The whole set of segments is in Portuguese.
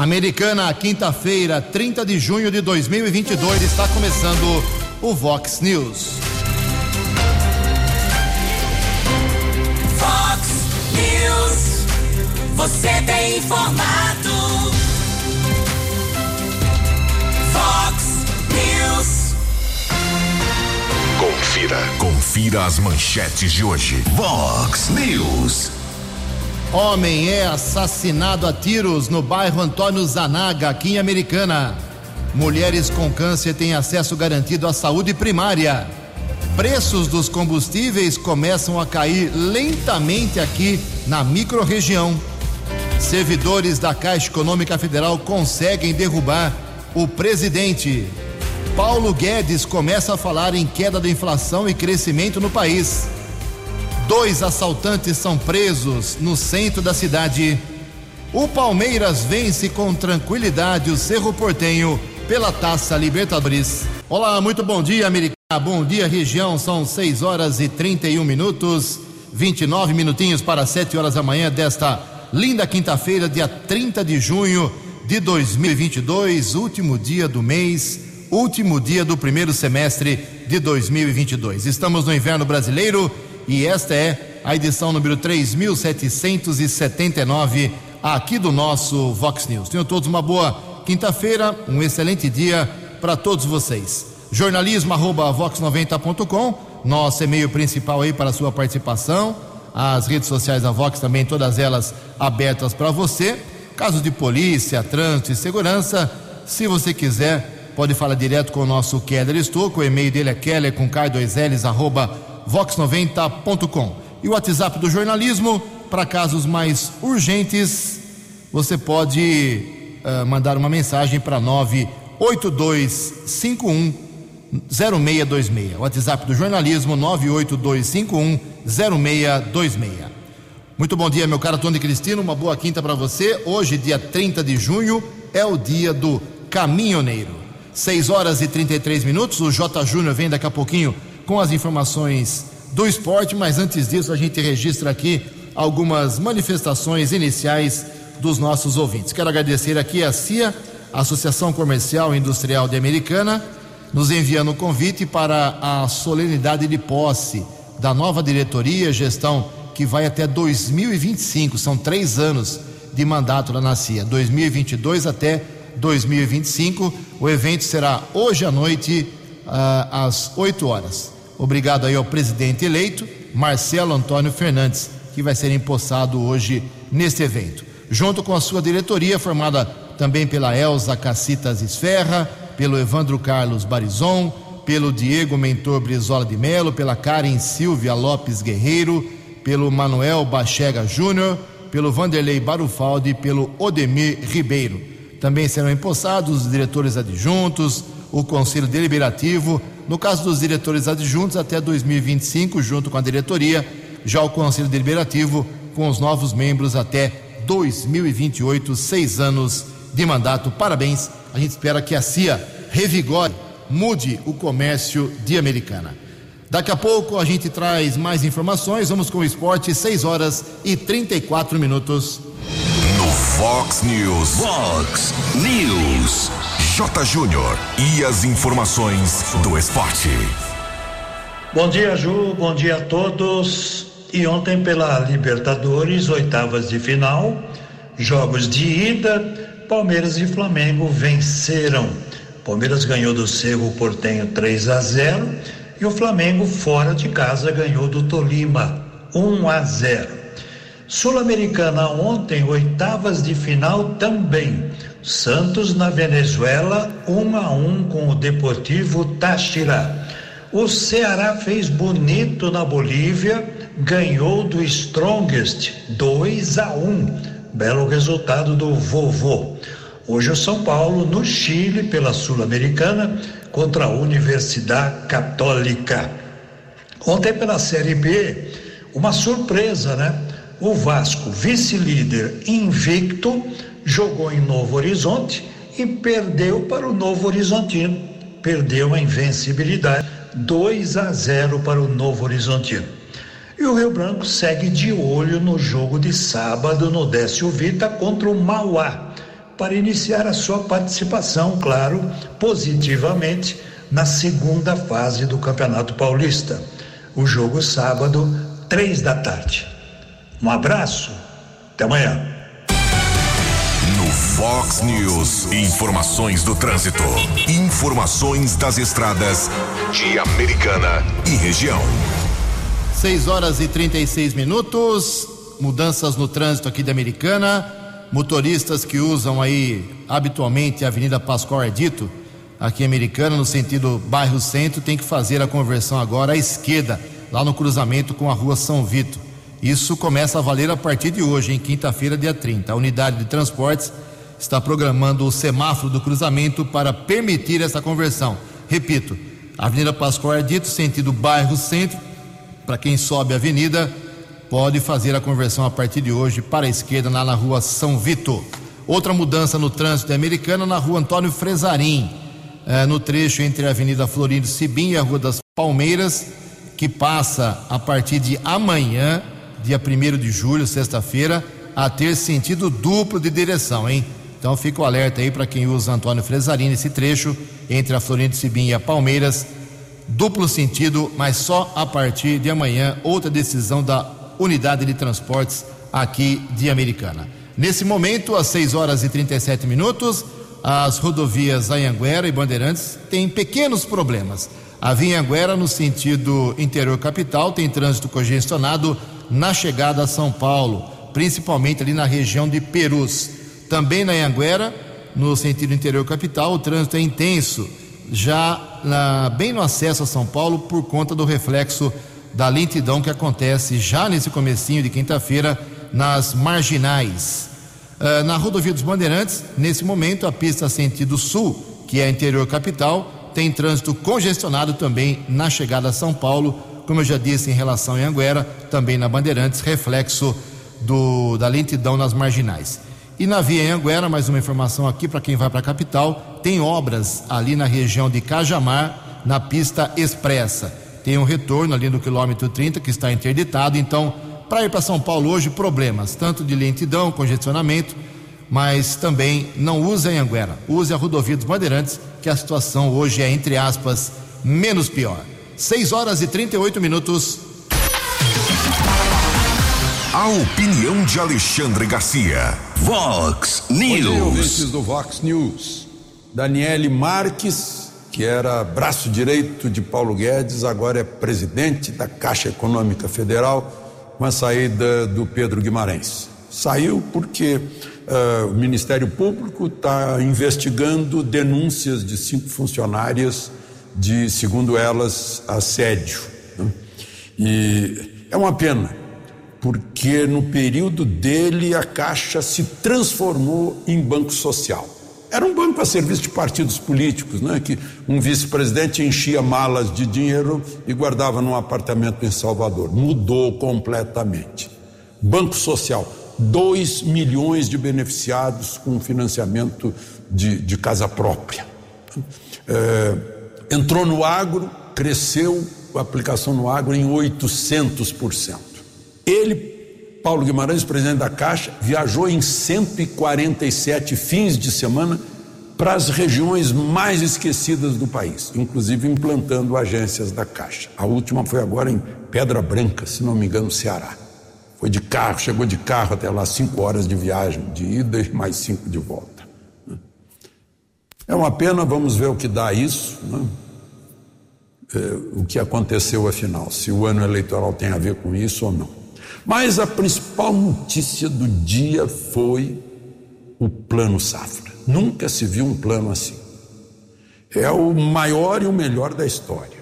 Americana, quinta-feira, 30 de junho de 2022, está começando o Vox News. Vox News. Você tem informado. Vox News. Confira. Confira as manchetes de hoje. Vox News. Homem é assassinado a tiros no bairro Antônio Zanaga, aqui em Americana. Mulheres com câncer têm acesso garantido à saúde primária. Preços dos combustíveis começam a cair lentamente aqui na microrregião. Servidores da Caixa Econômica Federal conseguem derrubar o presidente. Paulo Guedes começa a falar em queda da inflação e crescimento no país. Dois assaltantes são presos no centro da cidade. O Palmeiras vence com tranquilidade o Cerro Portenho pela Taça Libertadores. Olá, muito bom dia, Americana. Bom dia, região. São 6 horas e 31 minutos, 29 minutinhos para 7 horas da manhã desta linda quinta-feira, dia 30 de junho de 2022, último dia do mês, último dia do primeiro semestre de 2022. Estamos no inverno brasileiro e esta é a edição número 3779 aqui do nosso Vox News. Tenham todos uma boa quinta-feira, um excelente dia para todos vocês. Jornalismo arroba vox90.com, nosso e-mail principal aí para a sua participação. As redes sociais da Vox também, todas elas abertas para você. Casos de polícia, trânsito e segurança, se você quiser, pode falar direto com o nosso Keller Estouco. O e-mail dele é keller com k2ls arroba vox90.com. E o WhatsApp do jornalismo, para casos mais urgentes, você pode uh, mandar uma mensagem para 98251 0626. WhatsApp do jornalismo 98251 0626. Muito bom dia, meu caro Tony Cristino. Uma boa quinta para você. Hoje, dia 30 de junho, é o dia do caminhoneiro. 6 horas e 33 minutos. O J. Júnior vem daqui a pouquinho com as informações do esporte, mas antes disso, a gente registra aqui algumas manifestações iniciais dos nossos ouvintes. Quero agradecer aqui a CIA, Associação Comercial e Industrial de Americana, nos enviando o convite para a solenidade de posse da nova diretoria, gestão que vai até 2025, são três anos de mandato lá na CIA, 2022 até 2025. O evento será hoje à noite, uh, às 8 horas. Obrigado aí ao presidente eleito, Marcelo Antônio Fernandes, que vai ser empossado hoje neste evento. Junto com a sua diretoria, formada também pela Elza Cacitas Esferra, pelo Evandro Carlos Barizon, pelo Diego Mentor Brizola de Melo, pela Karen Silvia Lopes Guerreiro, pelo Manuel Bachega Júnior, pelo Vanderlei Barufaldi e pelo Odemir Ribeiro. Também serão empossados os diretores adjuntos, o Conselho Deliberativo, no caso dos diretores adjuntos, até 2025, junto com a diretoria, já o Conselho Deliberativo, com os novos membros até 2028, seis anos de mandato. Parabéns a gente espera que a CIA revigore, mude o comércio de Americana. Daqui a pouco a gente traz mais informações. Vamos com o esporte, 6 horas e 34 minutos. No Fox News. Fox News. J. Júnior. E as informações do esporte. Bom dia, Ju. Bom dia a todos. E ontem, pela Libertadores, oitavas de final, jogos de ida. Palmeiras e Flamengo venceram. Palmeiras ganhou do Cerro Portenho 3 a 0 e o Flamengo fora de casa ganhou do Tolima 1 a 0. Sul-Americana ontem, oitavas de final também. Santos na Venezuela 1 a 1 com o Deportivo Táchira. O Ceará fez bonito na Bolívia, ganhou do Strongest 2 a 1 Belo resultado do vovô. Hoje o São Paulo no Chile pela Sul-Americana contra a Universidade Católica. Ontem pela Série B, uma surpresa, né? O Vasco, vice-líder invicto, jogou em Novo Horizonte e perdeu para o Novo Horizontino. Perdeu a invencibilidade 2 a 0 para o Novo Horizontino. E o Rio Branco segue de olho no jogo de sábado no Décio Vita contra o Mauá. para iniciar a sua participação, claro, positivamente na segunda fase do Campeonato Paulista. O jogo sábado, três da tarde. Um abraço, até amanhã. Fox News, informações do trânsito, informações das estradas de Americana e região. 6 horas e 36 minutos. Mudanças no trânsito aqui de Americana. Motoristas que usam aí habitualmente a Avenida Pascoal Ardito, aqui em Americana, no sentido bairro centro, tem que fazer a conversão agora à esquerda, lá no cruzamento com a rua São Vito. Isso começa a valer a partir de hoje, em quinta-feira, dia 30. A unidade de transportes está programando o semáforo do cruzamento para permitir essa conversão. Repito, Avenida Pascoal Ardito, sentido bairro centro, para quem sobe a avenida, pode fazer a conversão a partir de hoje para a esquerda, lá na rua São Vito. Outra mudança no trânsito americano na rua Antônio Fresarim, eh, no trecho entre a Avenida Florindo Sibim e a Rua das Palmeiras, que passa a partir de amanhã, dia 1 de julho, sexta-feira, a ter sentido duplo de direção, hein? Então fica o alerta aí para quem usa Antônio Fresarim nesse trecho entre a Florindo Sibim e a Palmeiras, duplo sentido, mas só a partir de amanhã, outra decisão da unidade de transportes aqui de Americana. Nesse momento, às 6 horas e 37 minutos, as rodovias Anhanguera e Bandeirantes têm pequenos problemas. A Via Anhanguera, no sentido interior capital, tem trânsito congestionado na chegada a São Paulo, principalmente ali na região de Perus. Também na Anhanguera, no sentido interior capital, o trânsito é intenso, já na, bem no acesso a São Paulo, por conta do reflexo da lentidão que acontece já nesse comecinho de quinta-feira nas marginais. Uh, na rodovia dos Bandeirantes, nesse momento, a pista sentido sul, que é interior capital, tem trânsito congestionado também na chegada a São Paulo, como eu já disse em relação a Anguera, também na Bandeirantes, reflexo do, da lentidão nas marginais. E na via Anguera, mais uma informação aqui para quem vai para a capital, tem obras ali na região de Cajamar, na pista expressa tem um retorno ali no quilômetro 30 que está interditado. Então, para ir para São Paulo hoje, problemas, tanto de lentidão, congestionamento, mas também não use a Anguera, use a rodovia dos Bandeirantes, que a situação hoje é, entre aspas, menos pior. 6 horas e 38 minutos. A opinião de Alexandre Garcia. Vox Bom News. ouvintes do Vox News. Daniele Marques que era braço direito de Paulo Guedes, agora é presidente da Caixa Econômica Federal, com a saída do Pedro Guimarães. Saiu porque uh, o Ministério Público está investigando denúncias de cinco funcionárias de, segundo elas, assédio. Né? E é uma pena, porque no período dele a Caixa se transformou em banco social. Era um banco a serviço de partidos políticos, né? que um vice-presidente enchia malas de dinheiro e guardava num apartamento em Salvador. Mudou completamente. Banco Social, 2 milhões de beneficiados com financiamento de, de casa própria. É, entrou no agro, cresceu a aplicação no agro em 800%. Ele Paulo Guimarães, presidente da Caixa, viajou em 147 fins de semana para as regiões mais esquecidas do país, inclusive implantando agências da Caixa. A última foi agora em Pedra Branca, se não me engano, Ceará. Foi de carro, chegou de carro até lá, cinco horas de viagem, de ida e mais cinco de volta. É uma pena, vamos ver o que dá isso, né? é, o que aconteceu afinal, se o ano eleitoral tem a ver com isso ou não. Mas a principal notícia do dia foi o Plano Safra. Nunca se viu um plano assim. É o maior e o melhor da história.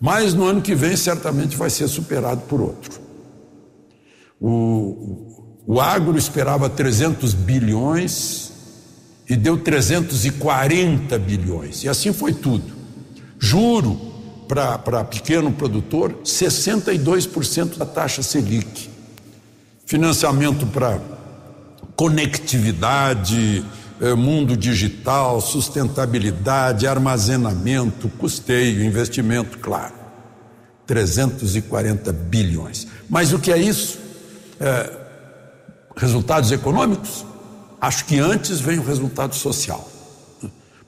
Mas no ano que vem certamente vai ser superado por outro. O, o agro esperava 300 bilhões e deu 340 bilhões. E assim foi tudo. Juro para pequeno produtor, 62% da taxa Selic. Financiamento para conectividade, eh, mundo digital, sustentabilidade, armazenamento, custeio, investimento, claro. 340 bilhões. Mas o que é isso? É, resultados econômicos? Acho que antes vem o resultado social,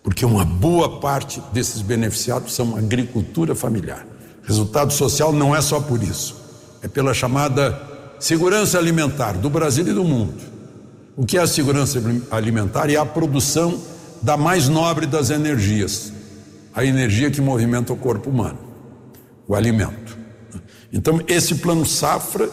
porque uma boa parte desses beneficiados são agricultura familiar. Resultado social não é só por isso, é pela chamada segurança alimentar do Brasil e do mundo. O que é a segurança alimentar? É a produção da mais nobre das energias, a energia que movimenta o corpo humano, o alimento. Então, esse plano safra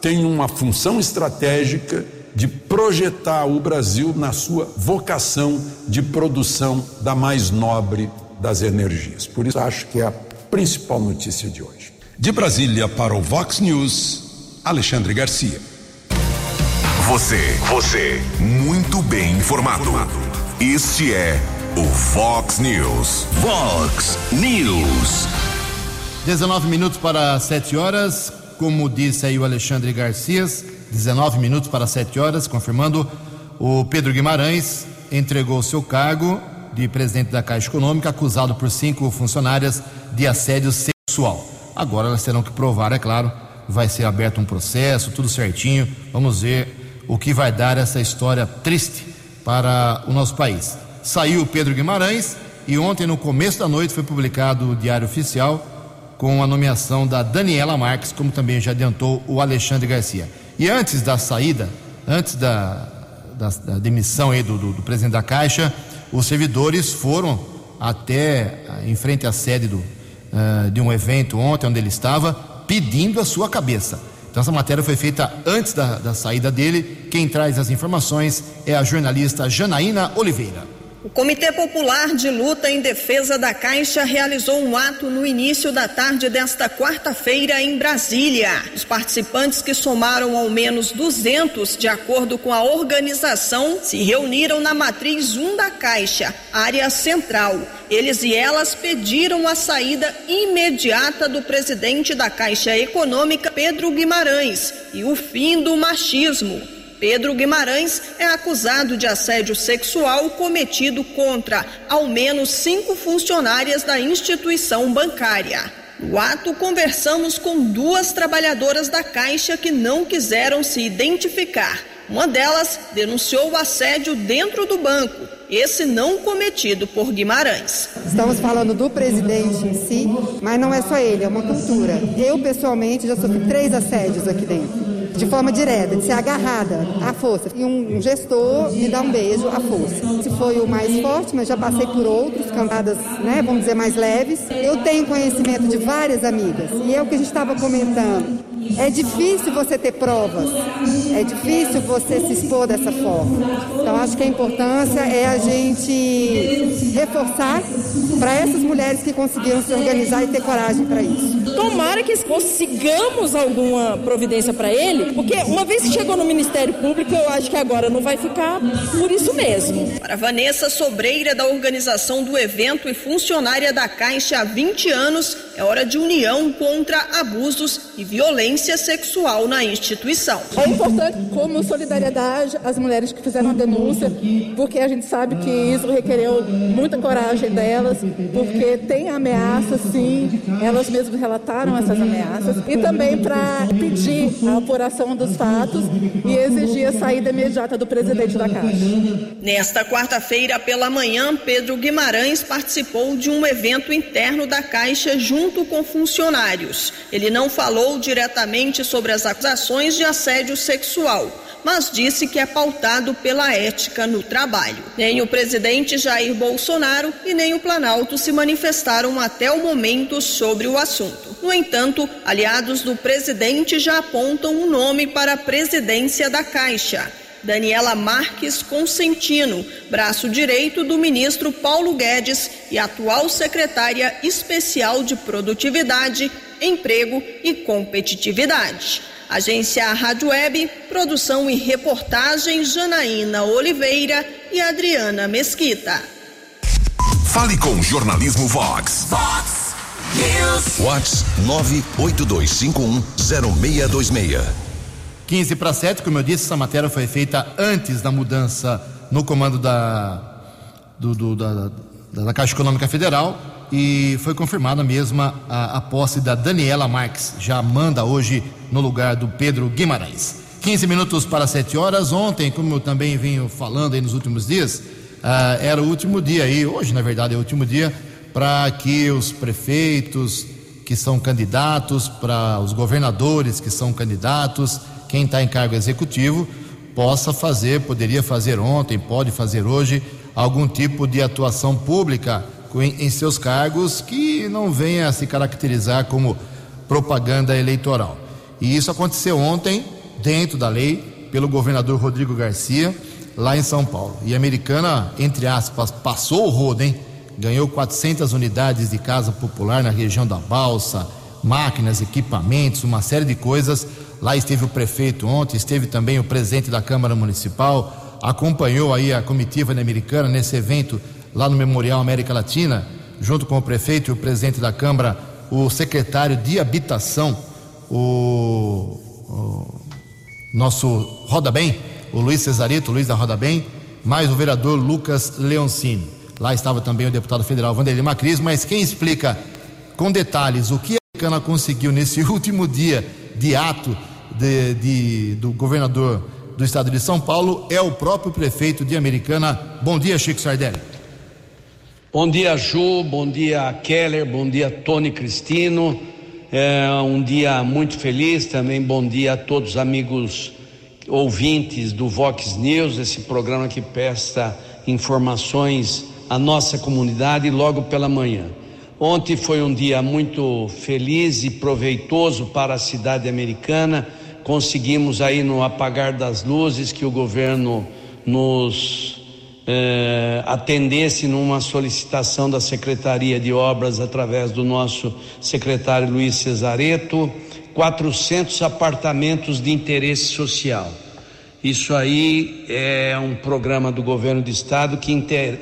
tem uma função estratégica de projetar o Brasil na sua vocação de produção da mais nobre das energias. Por isso, acho que é a principal notícia de hoje. De Brasília para o Vox News, Alexandre Garcia. Você, você, muito bem informado. Este é o Fox News. Fox News. 19 minutos para 7 horas. Como disse aí o Alexandre Garcia, 19 minutos para 7 horas, confirmando, o Pedro Guimarães entregou seu cargo de presidente da Caixa Econômica, acusado por cinco funcionárias de assédio sexual. Agora elas terão que provar, é claro, vai ser aberto um processo, tudo certinho. Vamos ver o que vai dar essa história triste para o nosso país. Saiu o Pedro Guimarães e ontem, no começo da noite, foi publicado o Diário Oficial com a nomeação da Daniela Marques, como também já adiantou o Alexandre Garcia. E antes da saída, antes da, da, da demissão aí do, do, do, presidente da Caixa, os servidores foram até em frente à sede do, uh, de um evento ontem, onde ele estava, pedindo a sua cabeça. Então, essa matéria foi feita antes da, da saída dele. Quem traz as informações é a jornalista Janaína Oliveira. O Comitê Popular de Luta em Defesa da Caixa realizou um ato no início da tarde desta quarta-feira em Brasília. Os participantes, que somaram ao menos 200, de acordo com a organização, se reuniram na matriz 1 da Caixa, área central. Eles e elas pediram a saída imediata do presidente da Caixa Econômica, Pedro Guimarães, e o fim do machismo. Pedro Guimarães é acusado de assédio sexual cometido contra ao menos cinco funcionárias da instituição bancária. No ato, conversamos com duas trabalhadoras da Caixa que não quiseram se identificar. Uma delas denunciou o assédio dentro do banco, esse não cometido por Guimarães. Estamos falando do presidente em si, mas não é só ele, é uma cultura. Eu, pessoalmente, já sofri três assédios aqui dentro de forma direta, de ser agarrada à força. E um gestor me dá um beijo à força. Se foi o mais forte, mas já passei por outros, cantadas, né, vamos dizer, mais leves. Eu tenho conhecimento de várias amigas, e é o que a gente estava comentando. É difícil você ter provas, é difícil você se expor dessa forma. Então, acho que a importância é a gente reforçar para essas mulheres que conseguiram se organizar e ter coragem para isso. Tomara que consigamos alguma providência para ele, porque uma vez que chegou no Ministério Público, eu acho que agora não vai ficar por isso mesmo. Para Vanessa Sobreira, da organização do evento e funcionária da Caixa há 20 anos, é hora de união contra abusos e violência sexual na instituição. É importante, como solidariedade, às mulheres que fizeram a denúncia, porque a gente sabe que isso requereu muita coragem delas, porque tem ameaças, sim, elas mesmas relataram essas ameaças, e também para pedir a apuração dos fatos e exigir a saída imediata do presidente da Caixa. Nesta quarta-feira, pela manhã, Pedro Guimarães participou de um evento interno da Caixa junto com funcionários. Ele não falou diretamente sobre as acusações de assédio sexual mas disse que é pautado pela ética no trabalho. Nem o presidente Jair Bolsonaro e nem o Planalto se manifestaram até o momento sobre o assunto. No entanto, aliados do presidente já apontam um nome para a presidência da Caixa. Daniela Marques Consentino, braço direito do ministro Paulo Guedes e atual secretária especial de Produtividade, Emprego e Competitividade. Agência Rádio Web, produção e reportagem Janaína Oliveira e Adriana Mesquita. Fale com Jornalismo Vox. Vox News. Vox 982510626. 15 para 7, como eu disse, essa matéria foi feita antes da mudança no comando da, do, do, da, da, Caixa Econômica Federal e foi confirmada mesmo a, a posse da Daniela Marques, já manda hoje no lugar do Pedro Guimarães. 15 minutos para 7 horas. Ontem, como eu também venho falando aí nos últimos dias, uh, era o último dia aí, hoje na verdade é o último dia, para que os prefeitos que são candidatos, para os governadores que são candidatos, quem está em cargo executivo, possa fazer, poderia fazer ontem, pode fazer hoje, algum tipo de atuação pública em, seus cargos que não venha a se caracterizar como propaganda eleitoral. E isso aconteceu ontem, dentro da lei, pelo governador Rodrigo Garcia, lá em São Paulo. E a americana, entre aspas, passou o rodo, hein? Ganhou 400 unidades de casa popular na região da Balsa, máquinas, equipamentos, uma série de coisas. Lá esteve o prefeito ontem, esteve também o presidente da Câmara Municipal, acompanhou aí a comitiva Americana nesse evento lá no Memorial América Latina, junto com o prefeito e o presidente da Câmara, o secretário de Habitação, o, o nosso Roda Bem, o Luiz Cesarito, Luiz da Roda Bem, mais o vereador Lucas Leoncini. Lá estava também o deputado federal Vanderlei Macris, mas quem explica com detalhes o que a Americana conseguiu nesse último dia de ato de, de, do governador do estado de São Paulo é o próprio prefeito de Americana. Bom dia, Chico Sardelli. Bom dia, Ju, bom dia, Keller, bom dia, Tony Cristino. É um dia muito feliz também. Bom dia a todos os amigos ouvintes do Vox News, esse programa que presta informações à nossa comunidade logo pela manhã. Ontem foi um dia muito feliz e proveitoso para a cidade americana. Conseguimos aí no apagar das luzes que o governo nos eh, atendesse numa solicitação da Secretaria de Obras através do nosso secretário Luiz Cesareto, 400 apartamentos de interesse social. Isso aí é um programa do governo do estado que, inter,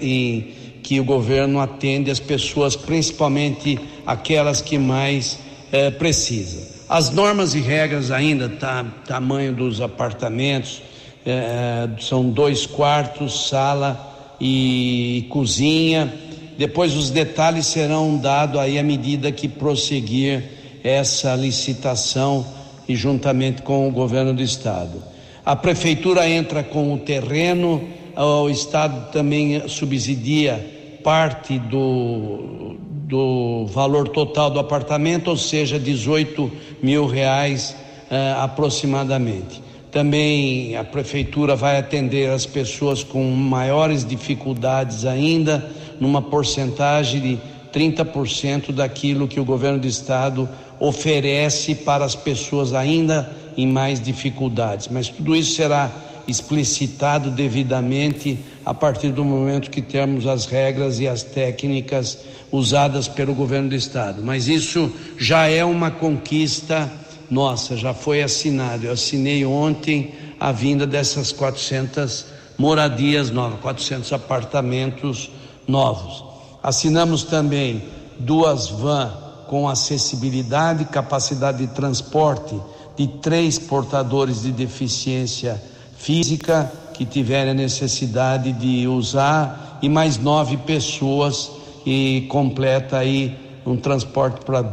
que o governo atende as pessoas, principalmente aquelas que mais eh, precisam. As normas e regras ainda, tá, tamanho dos apartamentos, é, são dois quartos, sala e cozinha. Depois os detalhes serão dados aí à medida que prosseguir essa licitação e juntamente com o governo do estado. A prefeitura entra com o terreno, o estado também subsidia parte do, do valor total do apartamento, ou seja, 18 mil reais eh, aproximadamente. Também a prefeitura vai atender as pessoas com maiores dificuldades ainda, numa porcentagem de 30% daquilo que o governo do estado oferece para as pessoas ainda em mais dificuldades. Mas tudo isso será explicitado devidamente a partir do momento que temos as regras e as técnicas usadas pelo governo do estado. Mas isso já é uma conquista nossa, já foi assinado. Eu assinei ontem a vinda dessas 400 moradias novas, 400 apartamentos novos. Assinamos também duas vans com acessibilidade, capacidade de transporte de três portadores de deficiência física que tiverem necessidade de usar e mais nove pessoas e completa aí um transporte para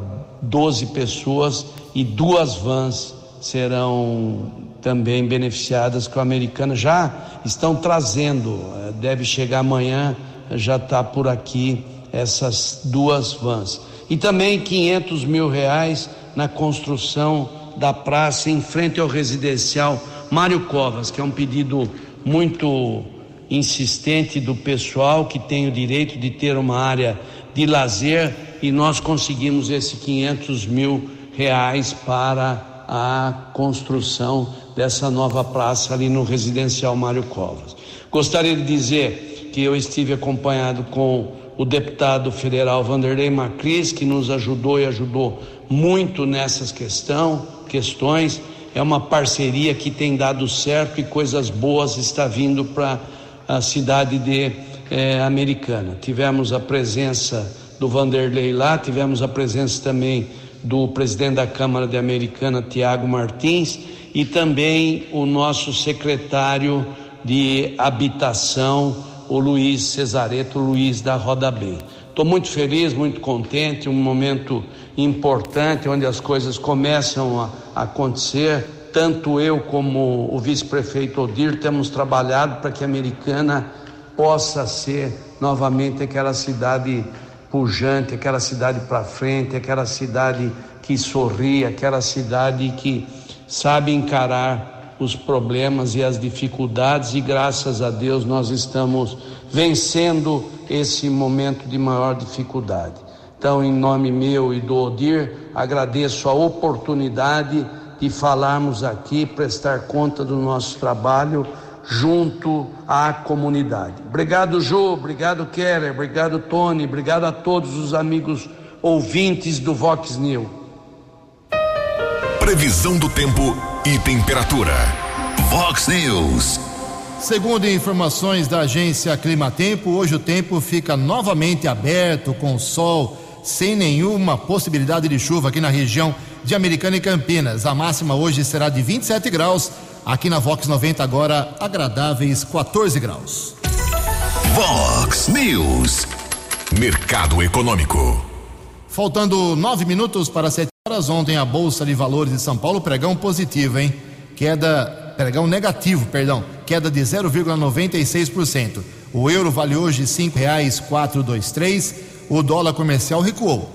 12 pessoas e duas vans serão também beneficiadas com a americana. Já estão trazendo, deve chegar amanhã, já está por aqui essas duas vans. E também 500 mil reais na construção da praça em frente ao residencial Mário Covas, que é um pedido muito insistente do pessoal que tem o direito de ter uma área de lazer e nós conseguimos esses 500 mil reais para a construção dessa nova praça ali no residencial Mário Covas. Gostaria de dizer que eu estive acompanhado com o deputado federal Vanderlei Macris, que nos ajudou e ajudou muito nessas questão, questões. É uma parceria que tem dado certo e coisas boas está vindo para a cidade de eh, Americana. Tivemos a presença do Vanderlei lá, tivemos a presença também do presidente da Câmara de Americana, Tiago Martins, e também o nosso secretário de Habitação, o Luiz Cesareto, Luiz da Roda Bem. Estou muito feliz, muito contente, um momento importante onde as coisas começam a acontecer. Tanto eu como o vice-prefeito Odir temos trabalhado para que a Americana possa ser novamente aquela cidade pujante, aquela cidade para frente, aquela cidade que sorri, aquela cidade que sabe encarar os problemas e as dificuldades e graças a Deus nós estamos vencendo esse momento de maior dificuldade. Então, em nome meu e do Odir, agradeço a oportunidade de falarmos aqui, prestar conta do nosso trabalho junto à comunidade. Obrigado, Ju, obrigado, Keller, obrigado, Tony, obrigado a todos os amigos ouvintes do Vox News. Previsão do tempo e temperatura. Vox News. Segundo informações da agência Climatempo, hoje o tempo fica novamente aberto, com sol, sem nenhuma possibilidade de chuva aqui na região de Americana e Campinas. A máxima hoje será de 27 graus. Aqui na Vox 90 agora agradáveis 14 graus. Vox News. Mercado Econômico. Faltando nove minutos para sete horas, ontem a Bolsa de Valores de São Paulo pregão positivo, hein? Queda, pregão negativo, perdão, queda de 0,96%. O euro vale hoje dois três. O dólar comercial recuou,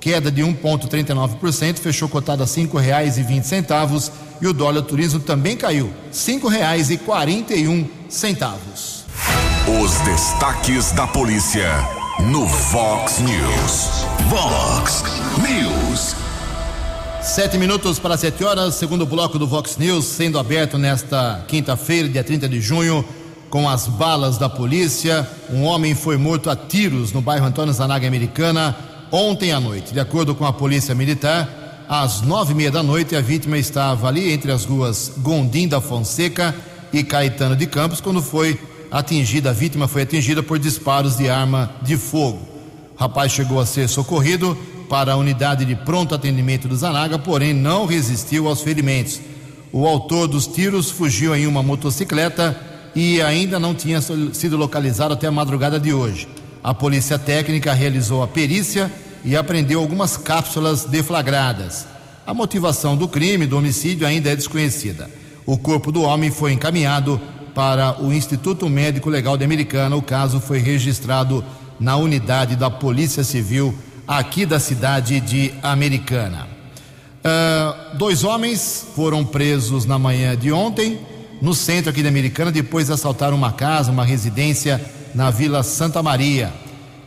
queda de 1,39%, fechou cotado a cinco reais e vinte centavos. O dólar turismo também caiu, um centavos. Os destaques da polícia no Vox News. Vox News. Sete minutos para sete horas, segundo bloco do Vox News, sendo aberto nesta quinta-feira, dia 30 de junho, com as balas da polícia. Um homem foi morto a tiros no bairro Antônio Zanaga Americana ontem à noite. De acordo com a polícia militar, às nove e meia da noite, a vítima estava ali entre as ruas Gondim da Fonseca e Caetano de Campos, quando foi atingida, a vítima foi atingida por disparos de arma de fogo. O rapaz chegou a ser socorrido para a unidade de pronto atendimento do Zanaga, porém não resistiu aos ferimentos. O autor dos tiros fugiu em uma motocicleta e ainda não tinha sido localizado até a madrugada de hoje. A polícia técnica realizou a perícia e apreendeu algumas cápsulas deflagradas. A motivação do crime, do homicídio, ainda é desconhecida. O corpo do homem foi encaminhado para o Instituto Médico Legal de Americana. O caso foi registrado na unidade da Polícia Civil aqui da cidade de Americana. Uh, dois homens foram presos na manhã de ontem no centro aqui de Americana depois de assaltar uma casa, uma residência na Vila Santa Maria.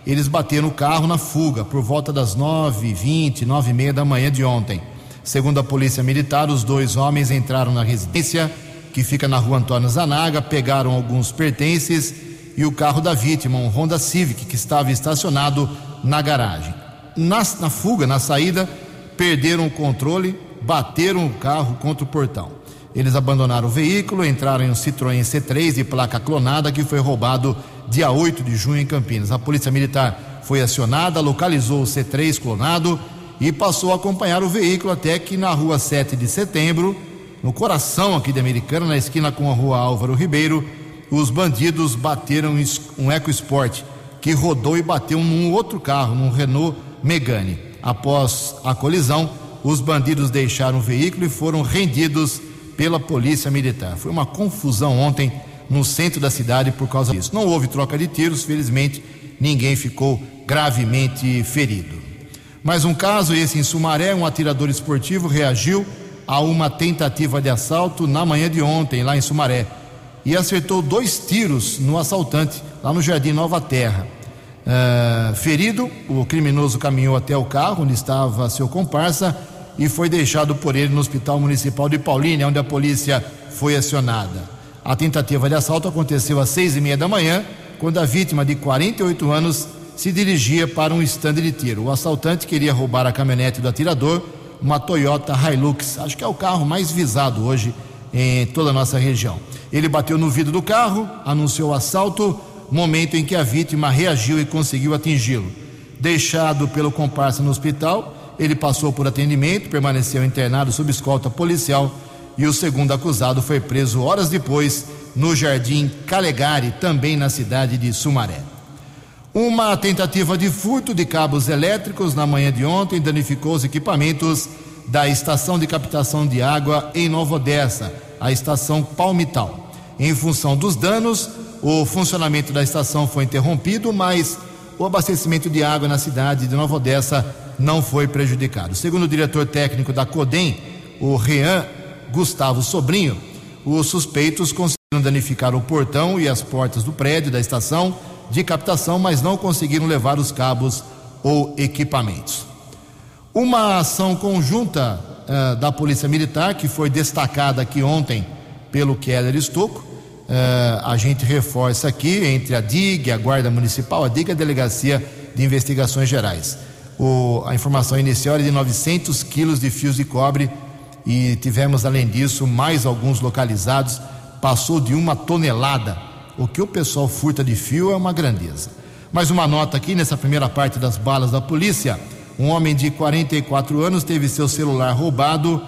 Eles bateram o carro na fuga por volta das nove vinte, nove e meia da manhã de ontem. Segundo a polícia militar, os dois homens entraram na residência que fica na rua Antônio Zanaga, pegaram alguns pertences e o carro da vítima, um Honda Civic, que estava estacionado na garagem. Na, na fuga, na saída, perderam o controle, bateram o carro contra o portão. Eles abandonaram o veículo, entraram em um Citroën C3 de placa clonada que foi roubado dia 8 de junho em Campinas. A Polícia Militar foi acionada, localizou o C3 clonado e passou a acompanhar o veículo até que na rua 7 de setembro no coração aqui de Americana, na esquina com a rua Álvaro Ribeiro, os bandidos bateram um EcoSport que rodou e bateu num outro carro, num Renault Megane. Após a colisão, os bandidos deixaram o veículo e foram rendidos pela polícia militar. Foi uma confusão ontem no centro da cidade por causa disso. Não houve troca de tiros, felizmente ninguém ficou gravemente ferido. Mais um caso, esse em Sumaré, um atirador esportivo reagiu a uma tentativa de assalto na manhã de ontem, lá em Sumaré, e acertou dois tiros no assaltante, lá no Jardim Nova Terra. Uh, ferido, o criminoso caminhou até o carro onde estava seu comparsa e foi deixado por ele no Hospital Municipal de Paulínia, onde a polícia foi acionada. A tentativa de assalto aconteceu às seis e meia da manhã, quando a vítima, de 48 anos, se dirigia para um estande de tiro. O assaltante queria roubar a caminhonete do atirador uma Toyota Hilux. Acho que é o carro mais visado hoje em toda a nossa região. Ele bateu no vidro do carro, anunciou o assalto, momento em que a vítima reagiu e conseguiu atingi-lo. Deixado pelo comparsa no hospital, ele passou por atendimento, permaneceu internado sob escolta policial e o segundo acusado foi preso horas depois no Jardim Calegari, também na cidade de Sumaré. Uma tentativa de furto de cabos elétricos na manhã de ontem danificou os equipamentos da estação de captação de água em Nova Odessa, a estação Palmital. Em função dos danos, o funcionamento da estação foi interrompido, mas o abastecimento de água na cidade de Nova Odessa não foi prejudicado. Segundo o diretor técnico da CODEM, o Rean Gustavo Sobrinho, os suspeitos conseguiram danificar o portão e as portas do prédio da estação de captação, mas não conseguiram levar os cabos ou equipamentos. Uma ação conjunta uh, da Polícia Militar, que foi destacada aqui ontem pelo Keller Estocco, uh, a gente reforça aqui entre a DIG, a Guarda Municipal, a DIG e a Delegacia de Investigações Gerais. O, a informação inicial é de 900 quilos de fios de cobre e tivemos, além disso, mais alguns localizados. Passou de uma tonelada. O que o pessoal furta de fio é uma grandeza. Mais uma nota aqui nessa primeira parte das balas da polícia. Um homem de 44 anos teve seu celular roubado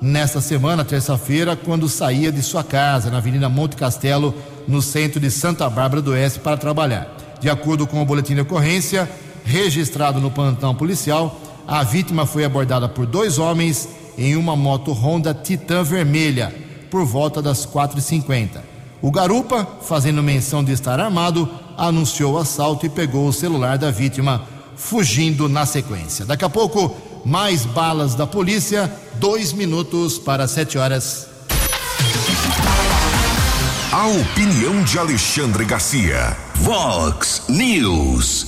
nesta semana, terça-feira, quando saía de sua casa, na Avenida Monte Castelo, no centro de Santa Bárbara do Oeste, para trabalhar. De acordo com o boletim de ocorrência, registrado no plantão policial, a vítima foi abordada por dois homens em uma moto Honda Titan vermelha, por volta das 4h50. O garupa, fazendo menção de estar armado, anunciou o assalto e pegou o celular da vítima, fugindo na sequência. Daqui a pouco, mais balas da polícia, dois minutos para sete horas. A opinião de Alexandre Garcia. Vox News.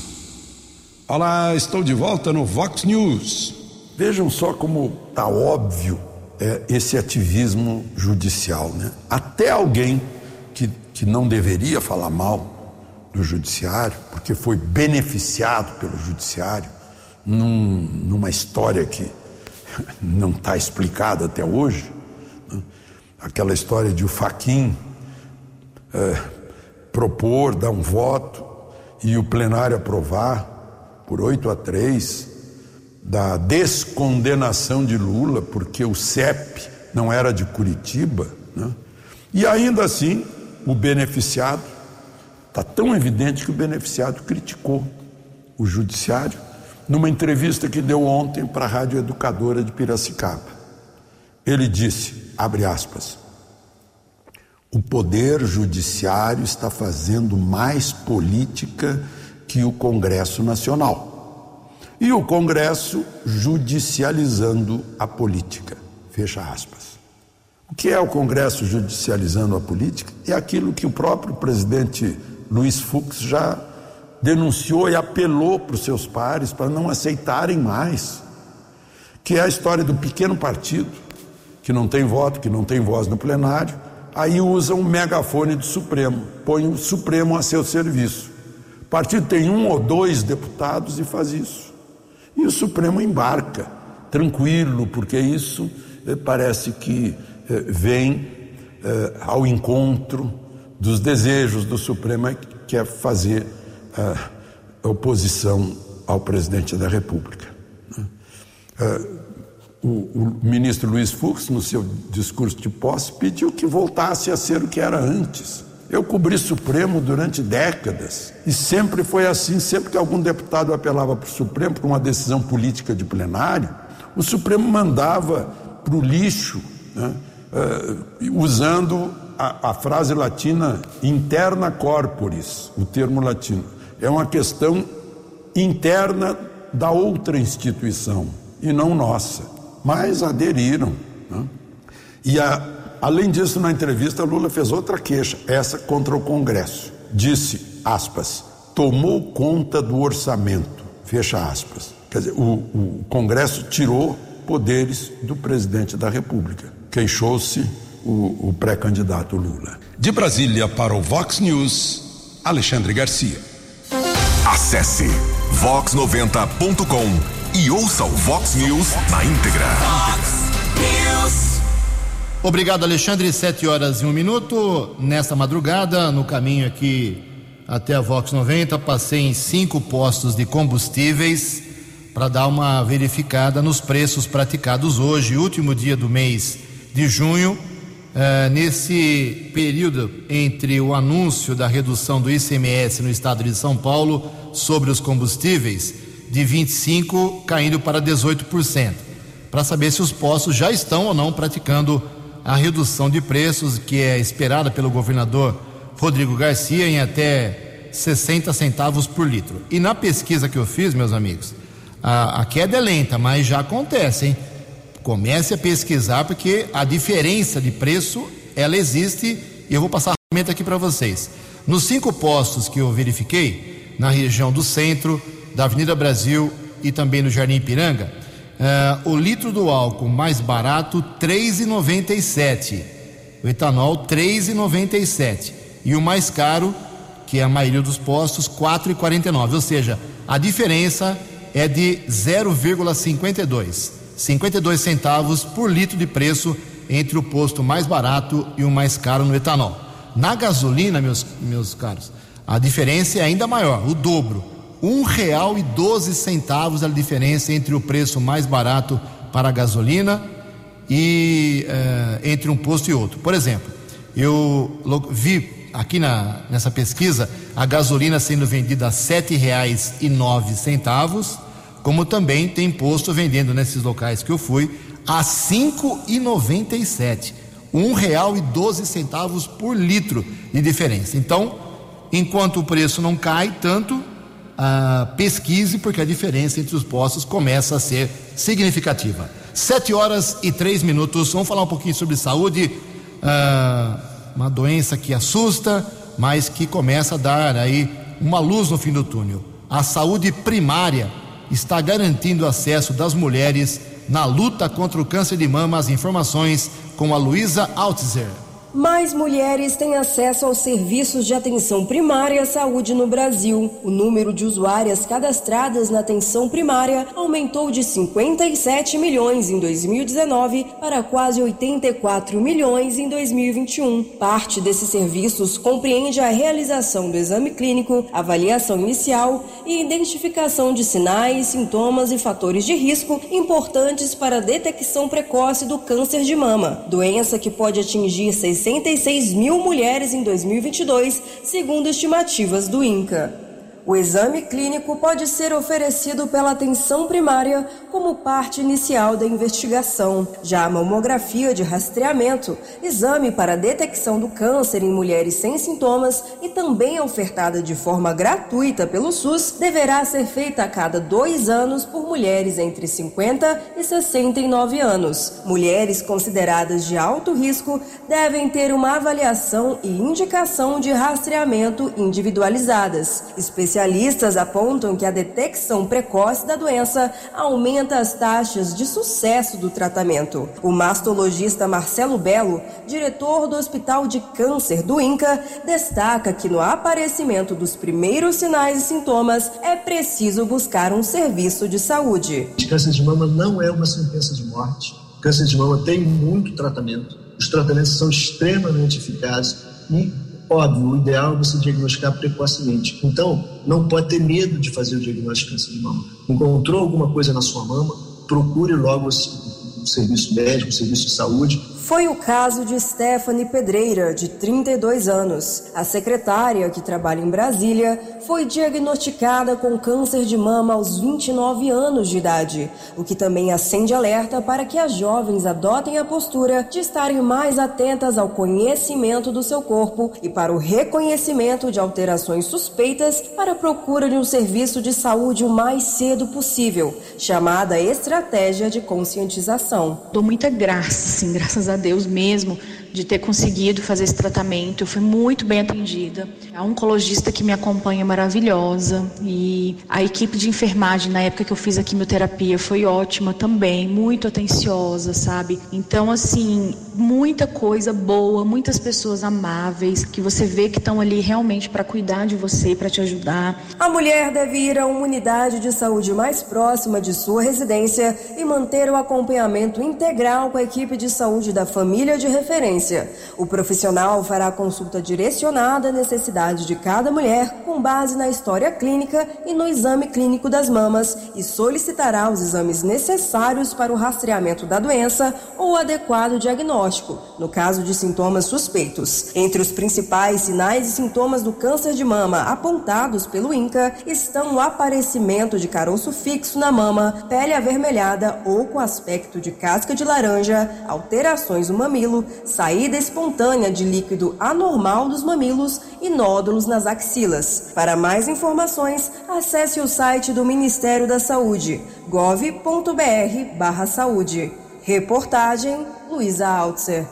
Olá, estou de volta no Vox News. Vejam só como tá óbvio é, esse ativismo judicial, né? Até alguém que, que não deveria falar mal do judiciário, porque foi beneficiado pelo judiciário, num, numa história que não está explicada até hoje, né? aquela história de o Faquin é, propor, dar um voto e o plenário aprovar por 8 a 3 da descondenação de Lula, porque o CEP não era de Curitiba, né? e ainda assim o beneficiado, está tão evidente que o beneficiado criticou o judiciário numa entrevista que deu ontem para a Rádio Educadora de Piracicaba. Ele disse, abre aspas, o poder judiciário está fazendo mais política que o Congresso Nacional. E o Congresso judicializando a política. Fecha aspas. O que é o Congresso judicializando a política? É aquilo que o próprio presidente Luiz Fux já denunciou e apelou para os seus pares para não aceitarem mais. Que é a história do pequeno partido, que não tem voto, que não tem voz no plenário, aí usa um megafone do Supremo, põe o Supremo a seu serviço. O partido tem um ou dois deputados e faz isso. E o Supremo embarca, tranquilo, porque isso eh, parece que eh, vem eh, ao encontro dos desejos do Supremo, que é fazer a oposição ao presidente da República. Né? O, o, ministro Luiz Fux, no seu discurso de posse, pediu que voltasse a ser o que era antes. Eu cobri Supremo durante décadas e sempre foi assim. Sempre que algum deputado apelava para o Supremo por uma decisão política de plenário, o Supremo mandava para o lixo, né, uh, usando a, a frase latina interna corporis, o termo latino. É uma questão interna da outra instituição e não nossa. Mas aderiram. Né? E a, Além disso, na entrevista, Lula fez outra queixa, essa contra o Congresso. Disse, aspas, tomou conta do orçamento, fecha aspas. Quer dizer, o, o Congresso tirou poderes do presidente da República. Queixou-se o, o pré-candidato Lula. De Brasília para o Vox News, Alexandre Garcia. Acesse vox90.com e ouça o Vox News na íntegra. Obrigado, Alexandre. Sete horas e um minuto. Nesta madrugada, no caminho aqui até a Vox 90, passei em cinco postos de combustíveis para dar uma verificada nos preços praticados hoje, último dia do mês de junho. Eh, nesse período entre o anúncio da redução do ICMS no estado de São Paulo sobre os combustíveis, de 25% caindo para 18%. para saber se os postos já estão ou não praticando a redução de preços que é esperada pelo governador Rodrigo Garcia em até 60 centavos por litro. E na pesquisa que eu fiz, meus amigos, a, a queda é lenta, mas já acontece, hein? Comece a pesquisar porque a diferença de preço ela existe e eu vou passar a aqui para vocês. Nos cinco postos que eu verifiquei, na região do centro, da Avenida Brasil e também no Jardim Ipiranga, uh, o litro do álcool mais barato R$ 3,97, o etanol R$ 3,97 e o mais caro, que é a maioria dos postos, R$ 4,49. Ou seja, a diferença é de 0,52, 52 centavos por litro de preço entre o posto mais barato e o mais caro no etanol. Na gasolina, meus, meus caros, a diferença é ainda maior, o dobro. Doze centavos é a diferença entre o preço mais barato para a gasolina e eh, entre um posto e outro. Por exemplo, eu vi aqui na, nessa pesquisa a gasolina sendo vendida a nove centavos, como também tem posto vendendo nesses locais que eu fui a real e doze centavos por litro de diferença. Então, enquanto o preço não cai tanto, ah, pesquise porque a diferença entre os postos começa a ser significativa. Sete horas e três minutos. Vamos falar um pouquinho sobre saúde, ah, uma doença que assusta, mas que começa a dar aí uma luz no fim do túnel. A saúde primária está garantindo acesso das mulheres na luta contra o câncer de mama. As informações com a Luísa Altzer. Mais mulheres têm acesso aos serviços de atenção primária à saúde no Brasil. O número de usuárias cadastradas na atenção primária aumentou de 57 milhões em 2019 para quase 84 milhões em 2021. Parte desses serviços compreende a realização do exame clínico, avaliação inicial e identificação de sinais, sintomas e fatores de risco importantes para a detecção precoce do câncer de mama, doença que pode atingir 6 66 mil mulheres em 2022, segundo estimativas do INCA. O exame clínico pode ser oferecido pela atenção primária como parte inicial da investigação. Já a mamografia de rastreamento, exame para detecção do câncer em mulheres sem sintomas e também ofertada de forma gratuita pelo SUS, deverá ser feita a cada dois anos por mulheres entre 50 e 69 anos. Mulheres consideradas de alto risco devem ter uma avaliação e indicação de rastreamento individualizadas. Especialistas apontam que a detecção precoce da doença aumenta as taxas de sucesso do tratamento. O mastologista Marcelo Belo, diretor do Hospital de Câncer do INCA, destaca que no aparecimento dos primeiros sinais e sintomas é preciso buscar um serviço de saúde. O câncer de mama não é uma sentença de morte. O câncer de mama tem muito tratamento. Os tratamentos são extremamente eficazes e Óbvio, o ideal é você diagnosticar precocemente. Então, não pode ter medo de fazer o diagnóstico de câncer de mama. Encontrou alguma coisa na sua mama, procure logo o serviço médico, o serviço de saúde, foi o caso de Stephanie Pedreira, de 32 anos. A secretária, que trabalha em Brasília, foi diagnosticada com câncer de mama aos 29 anos de idade, o que também acende alerta para que as jovens adotem a postura de estarem mais atentas ao conhecimento do seu corpo e para o reconhecimento de alterações suspeitas para a procura de um serviço de saúde o mais cedo possível, chamada estratégia de conscientização. Dou muita graça, sim, graças a Deus mesmo de ter conseguido fazer esse tratamento. Eu fui muito bem atendida. A oncologista que me acompanha é maravilhosa e a equipe de enfermagem na época que eu fiz a quimioterapia foi ótima também, muito atenciosa, sabe? Então assim, muita coisa boa, muitas pessoas amáveis que você vê que estão ali realmente para cuidar de você, para te ajudar. A mulher deve ir a uma unidade de saúde mais próxima de sua residência e manter o acompanhamento integral com a equipe de saúde da família de referência O profissional fará consulta direcionada à necessidade de cada mulher com base na história clínica e no exame clínico das mamas e solicitará os exames necessários para o rastreamento da doença ou adequado diagnóstico, no caso de sintomas suspeitos. Entre os principais sinais e sintomas do câncer de mama apontados pelo INCA estão o aparecimento de caroço fixo na mama, pele avermelhada ou com aspecto de casca de laranja, alterações no mamilo, saída espontânea de líquido anormal dos mamilos e nódulos nas axilas. Para mais informações, acesse o site do Ministério da Saúde, gov.br/saúde. Reportagem Luísa Altzer.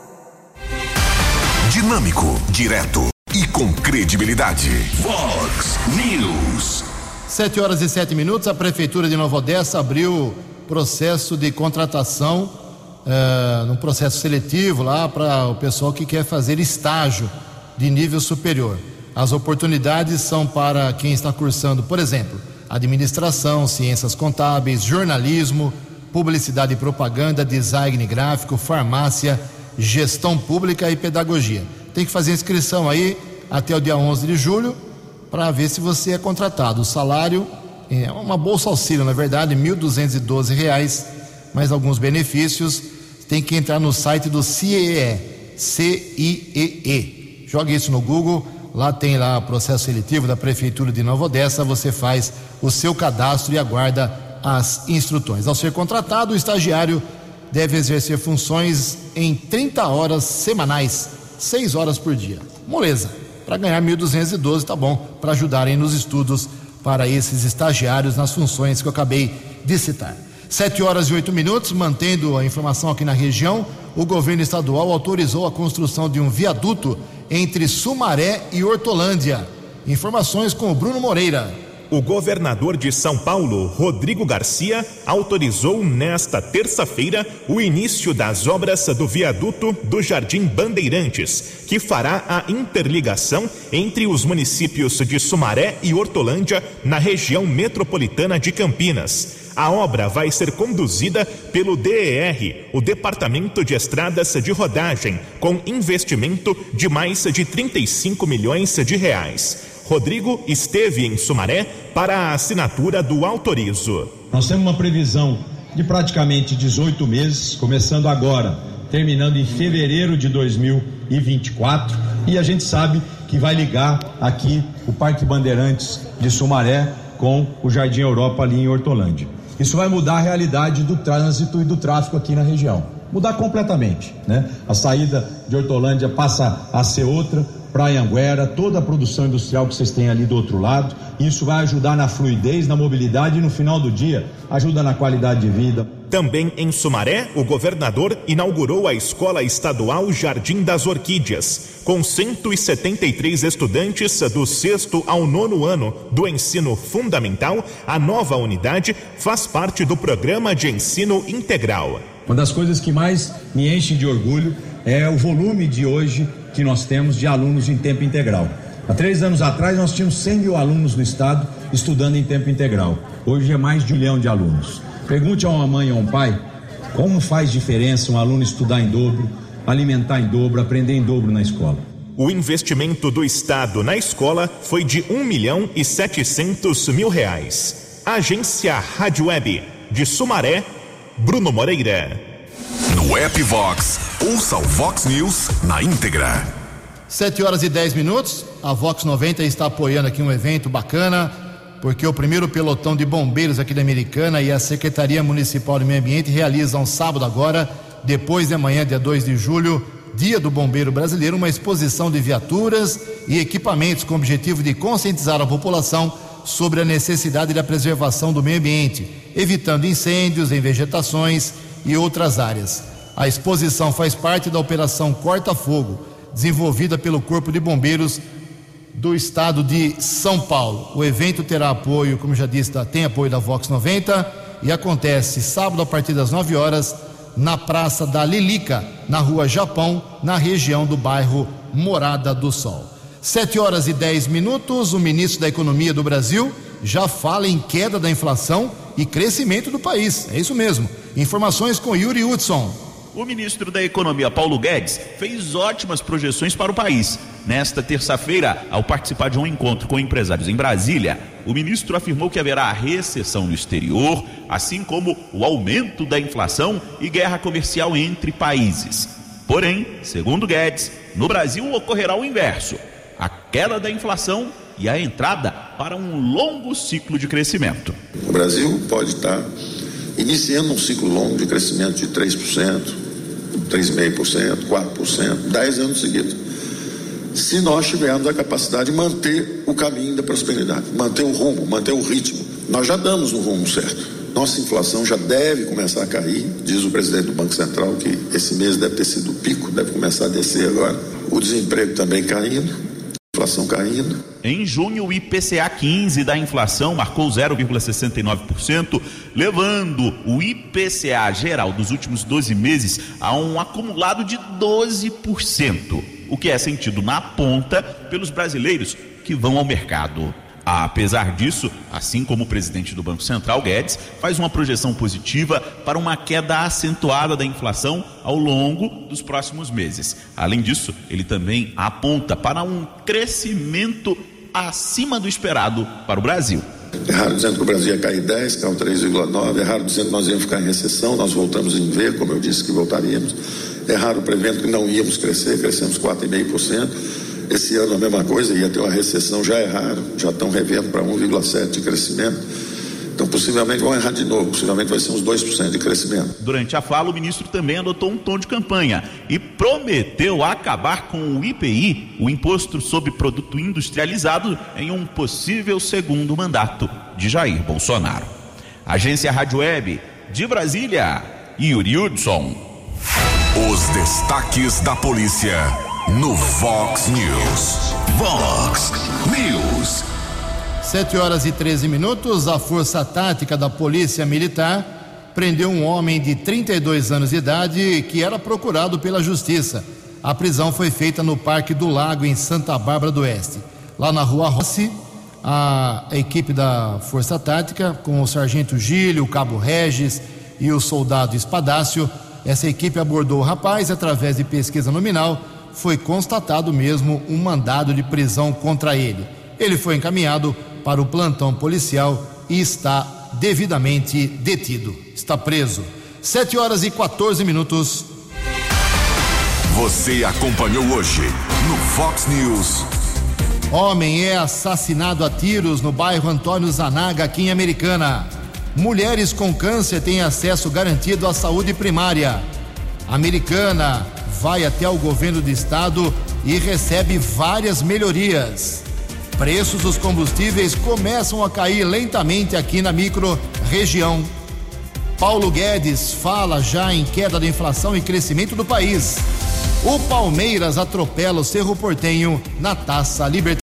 Dinâmico, direto e com credibilidade. Vox News. Sete horas e sete minutos, a Prefeitura de Nova Odessa abriu processo de contratação, uh, num processo seletivo lá para o pessoal que quer fazer estágio de nível superior. As oportunidades são para quem está cursando, por exemplo, administração, ciências contábeis, jornalismo, publicidade e propaganda, design gráfico, farmácia, gestão pública e pedagogia. Tem que fazer inscrição aí até o dia 11 de julho para ver se você é contratado. O salário é uma bolsa auxílio, na verdade, 1.212 reais, mais alguns benefícios. Tem que entrar no site do CIEE, C-I-E-E. Jogue isso no Google, lá tem lá o processo seletivo da Prefeitura de Nova Odessa, você faz o seu cadastro e aguarda as instruções. Ao ser contratado, o estagiário deve exercer funções em 30 horas semanais, 6 horas por dia. Moleza, para ganhar 1.212 tá bom, para ajudarem nos estudos para esses estagiários nas funções que eu acabei de citar. Sete horas e oito minutos, mantendo a informação aqui na região, o governo estadual autorizou a construção de um viaduto entre Sumaré e Hortolândia. Informações com o Bruno Moreira. O governador de São Paulo, Rodrigo Garcia, autorizou nesta terça-feira o início das obras do viaduto do Jardim Bandeirantes, que fará a interligação entre os municípios de Sumaré e Hortolândia, na região metropolitana de Campinas. A obra vai ser conduzida pelo DER, o Departamento de Estradas de Rodagem, com investimento de mais de 35 milhões de reais. Rodrigo esteve em Sumaré para a assinatura do autorizo. Nós temos uma previsão de praticamente 18 meses, começando agora, terminando em fevereiro de 2024, e a gente sabe que vai ligar aqui o Parque Bandeirantes de Sumaré com o Jardim Europa ali em Hortolândia. Isso vai mudar a realidade do trânsito e do tráfego aqui na região. Mudar completamente, né? A saída de Hortolândia passa a ser outra, Praia Anguera, toda a produção industrial que vocês têm ali do outro lado. Isso vai ajudar na fluidez, na mobilidade e no final do dia ajuda na qualidade de vida. Também em Sumaré, o governador inaugurou a Escola Estadual Jardim das Orquídeas, com 173 estudantes do sexto ao nono ano do ensino fundamental. A nova unidade faz parte do programa de ensino integral. Uma das coisas que mais me enche de orgulho é o volume de hoje que nós temos de alunos em tempo integral. Há três anos atrás nós tínhamos 100 mil alunos no estado estudando em tempo integral. Hoje é mais de um milhão de alunos. Pergunte a uma mãe ou a um pai como faz diferença um aluno estudar em dobro, alimentar em dobro, aprender em dobro na escola. O investimento do Estado na escola foi de um milhão e setecentos mil reais. Agência Rádio Web de Sumaré, Bruno Moreira. No app Vox, ouça o Vox News na íntegra. 7 horas e 10 minutos. A Vox 90 está apoiando aqui um evento bacana, porque o primeiro pelotão de bombeiros aqui da Americana e a Secretaria Municipal de Meio Ambiente realizam sábado agora, depois de amanhã, dia 2 de julho, Dia do Bombeiro Brasileiro, uma exposição de viaturas e equipamentos com o objetivo de conscientizar a população sobre a necessidade da preservação do meio ambiente, evitando incêndios em vegetações e outras áreas. A exposição faz parte da Operação Corta Fogo, desenvolvida pelo Corpo de Bombeiros do Estado de São Paulo. O evento terá apoio, como já disse, tem apoio da Vox 90 e acontece sábado a partir das 9 horas na Praça da Lilica, na Rua Japão, na região do bairro Morada do Sol. 7 horas e 10 minutos, o ministro da Economia do Brasil já fala em queda da inflação e crescimento do país. É isso mesmo. Informações com Yuri Hudson. O ministro da Economia, Paulo Guedes, fez ótimas projeções para o país. Nesta terça-feira, ao participar de um encontro com empresários em Brasília, o ministro afirmou que haverá recessão no exterior, assim como o aumento da inflação e guerra comercial entre países. Porém, segundo Guedes, no Brasil ocorrerá o inverso: a queda da inflação e a entrada para um longo ciclo de crescimento. O Brasil pode estar iniciando um ciclo longo de crescimento de 3%, 3,5%, 4%, 10 anos seguidos. Se nós tivermos a capacidade de manter o caminho da prosperidade, manter o rumo, manter o ritmo, nós já damos no rumo certo. Nossa inflação já deve começar a cair, diz o presidente do Banco Central que esse mês deve ter sido o pico, deve começar a descer agora. O desemprego também caindo, inflação caindo. Em junho, o IPCA 15 da inflação marcou 0,69%, levando o IPCA geral dos últimos 12 meses a um acumulado de 12%, o que é sentido na ponta pelos brasileiros que vão ao mercado. Apesar disso, assim como o presidente do Banco Central, Guedes, faz uma projeção positiva para uma queda acentuada da inflação ao longo dos próximos meses. Além disso, ele também aponta para um crescimento acima do esperado para o Brasil. É raro dizendo que o Brasil ia cair 10, caiu 3,9. É raro dizendo que nós íamos ficar em recessão, nós voltamos em V, como eu disse que voltaríamos. É raro prevendo que não íamos crescer, crescemos 4,5%. Esse ano a mesma coisa, ia ter uma recessão, já é raro, já estão revendo para 1,7% de crescimento. Então, possivelmente vão errar de novo, possivelmente vai ser uns 2% de crescimento. Durante a fala, o ministro também adotou um tom de campanha e prometeu acabar com o IPI, o Imposto sobre Produto Industrializado, em um possível segundo mandato de Jair Bolsonaro. Agência Rádio Web, de Brasília, Yuri Hudson. Os destaques da polícia no Vox News. Vox News. 7 horas e 13 minutos. A Força Tática da Polícia Militar prendeu um homem de 32 anos de idade que era procurado pela Justiça. A prisão foi feita no Parque do Lago, em Santa Bárbara do Oeste. Lá na Rua Rossi, a equipe da Força Tática, com o Sargento Gílio, o Cabo Regis e o soldado Espadácio, essa equipe abordou o rapaz através de pesquisa nominal foi constatado mesmo um mandado de prisão contra ele. Ele foi encaminhado para o plantão policial e está devidamente detido. Está preso. 7 horas e 14 minutos. Você acompanhou hoje no Fox News. Homem é assassinado a tiros no bairro Antônio Zanaga, aqui em Americana. Mulheres com câncer têm acesso garantido à saúde primária. Americana vai até o governo do estado e recebe várias melhorias. Preços dos combustíveis começam a cair lentamente aqui na micro-região. Paulo Guedes fala já em queda da inflação e crescimento do país. O Palmeiras atropela o Cerro Portenho na Taça Libertadores.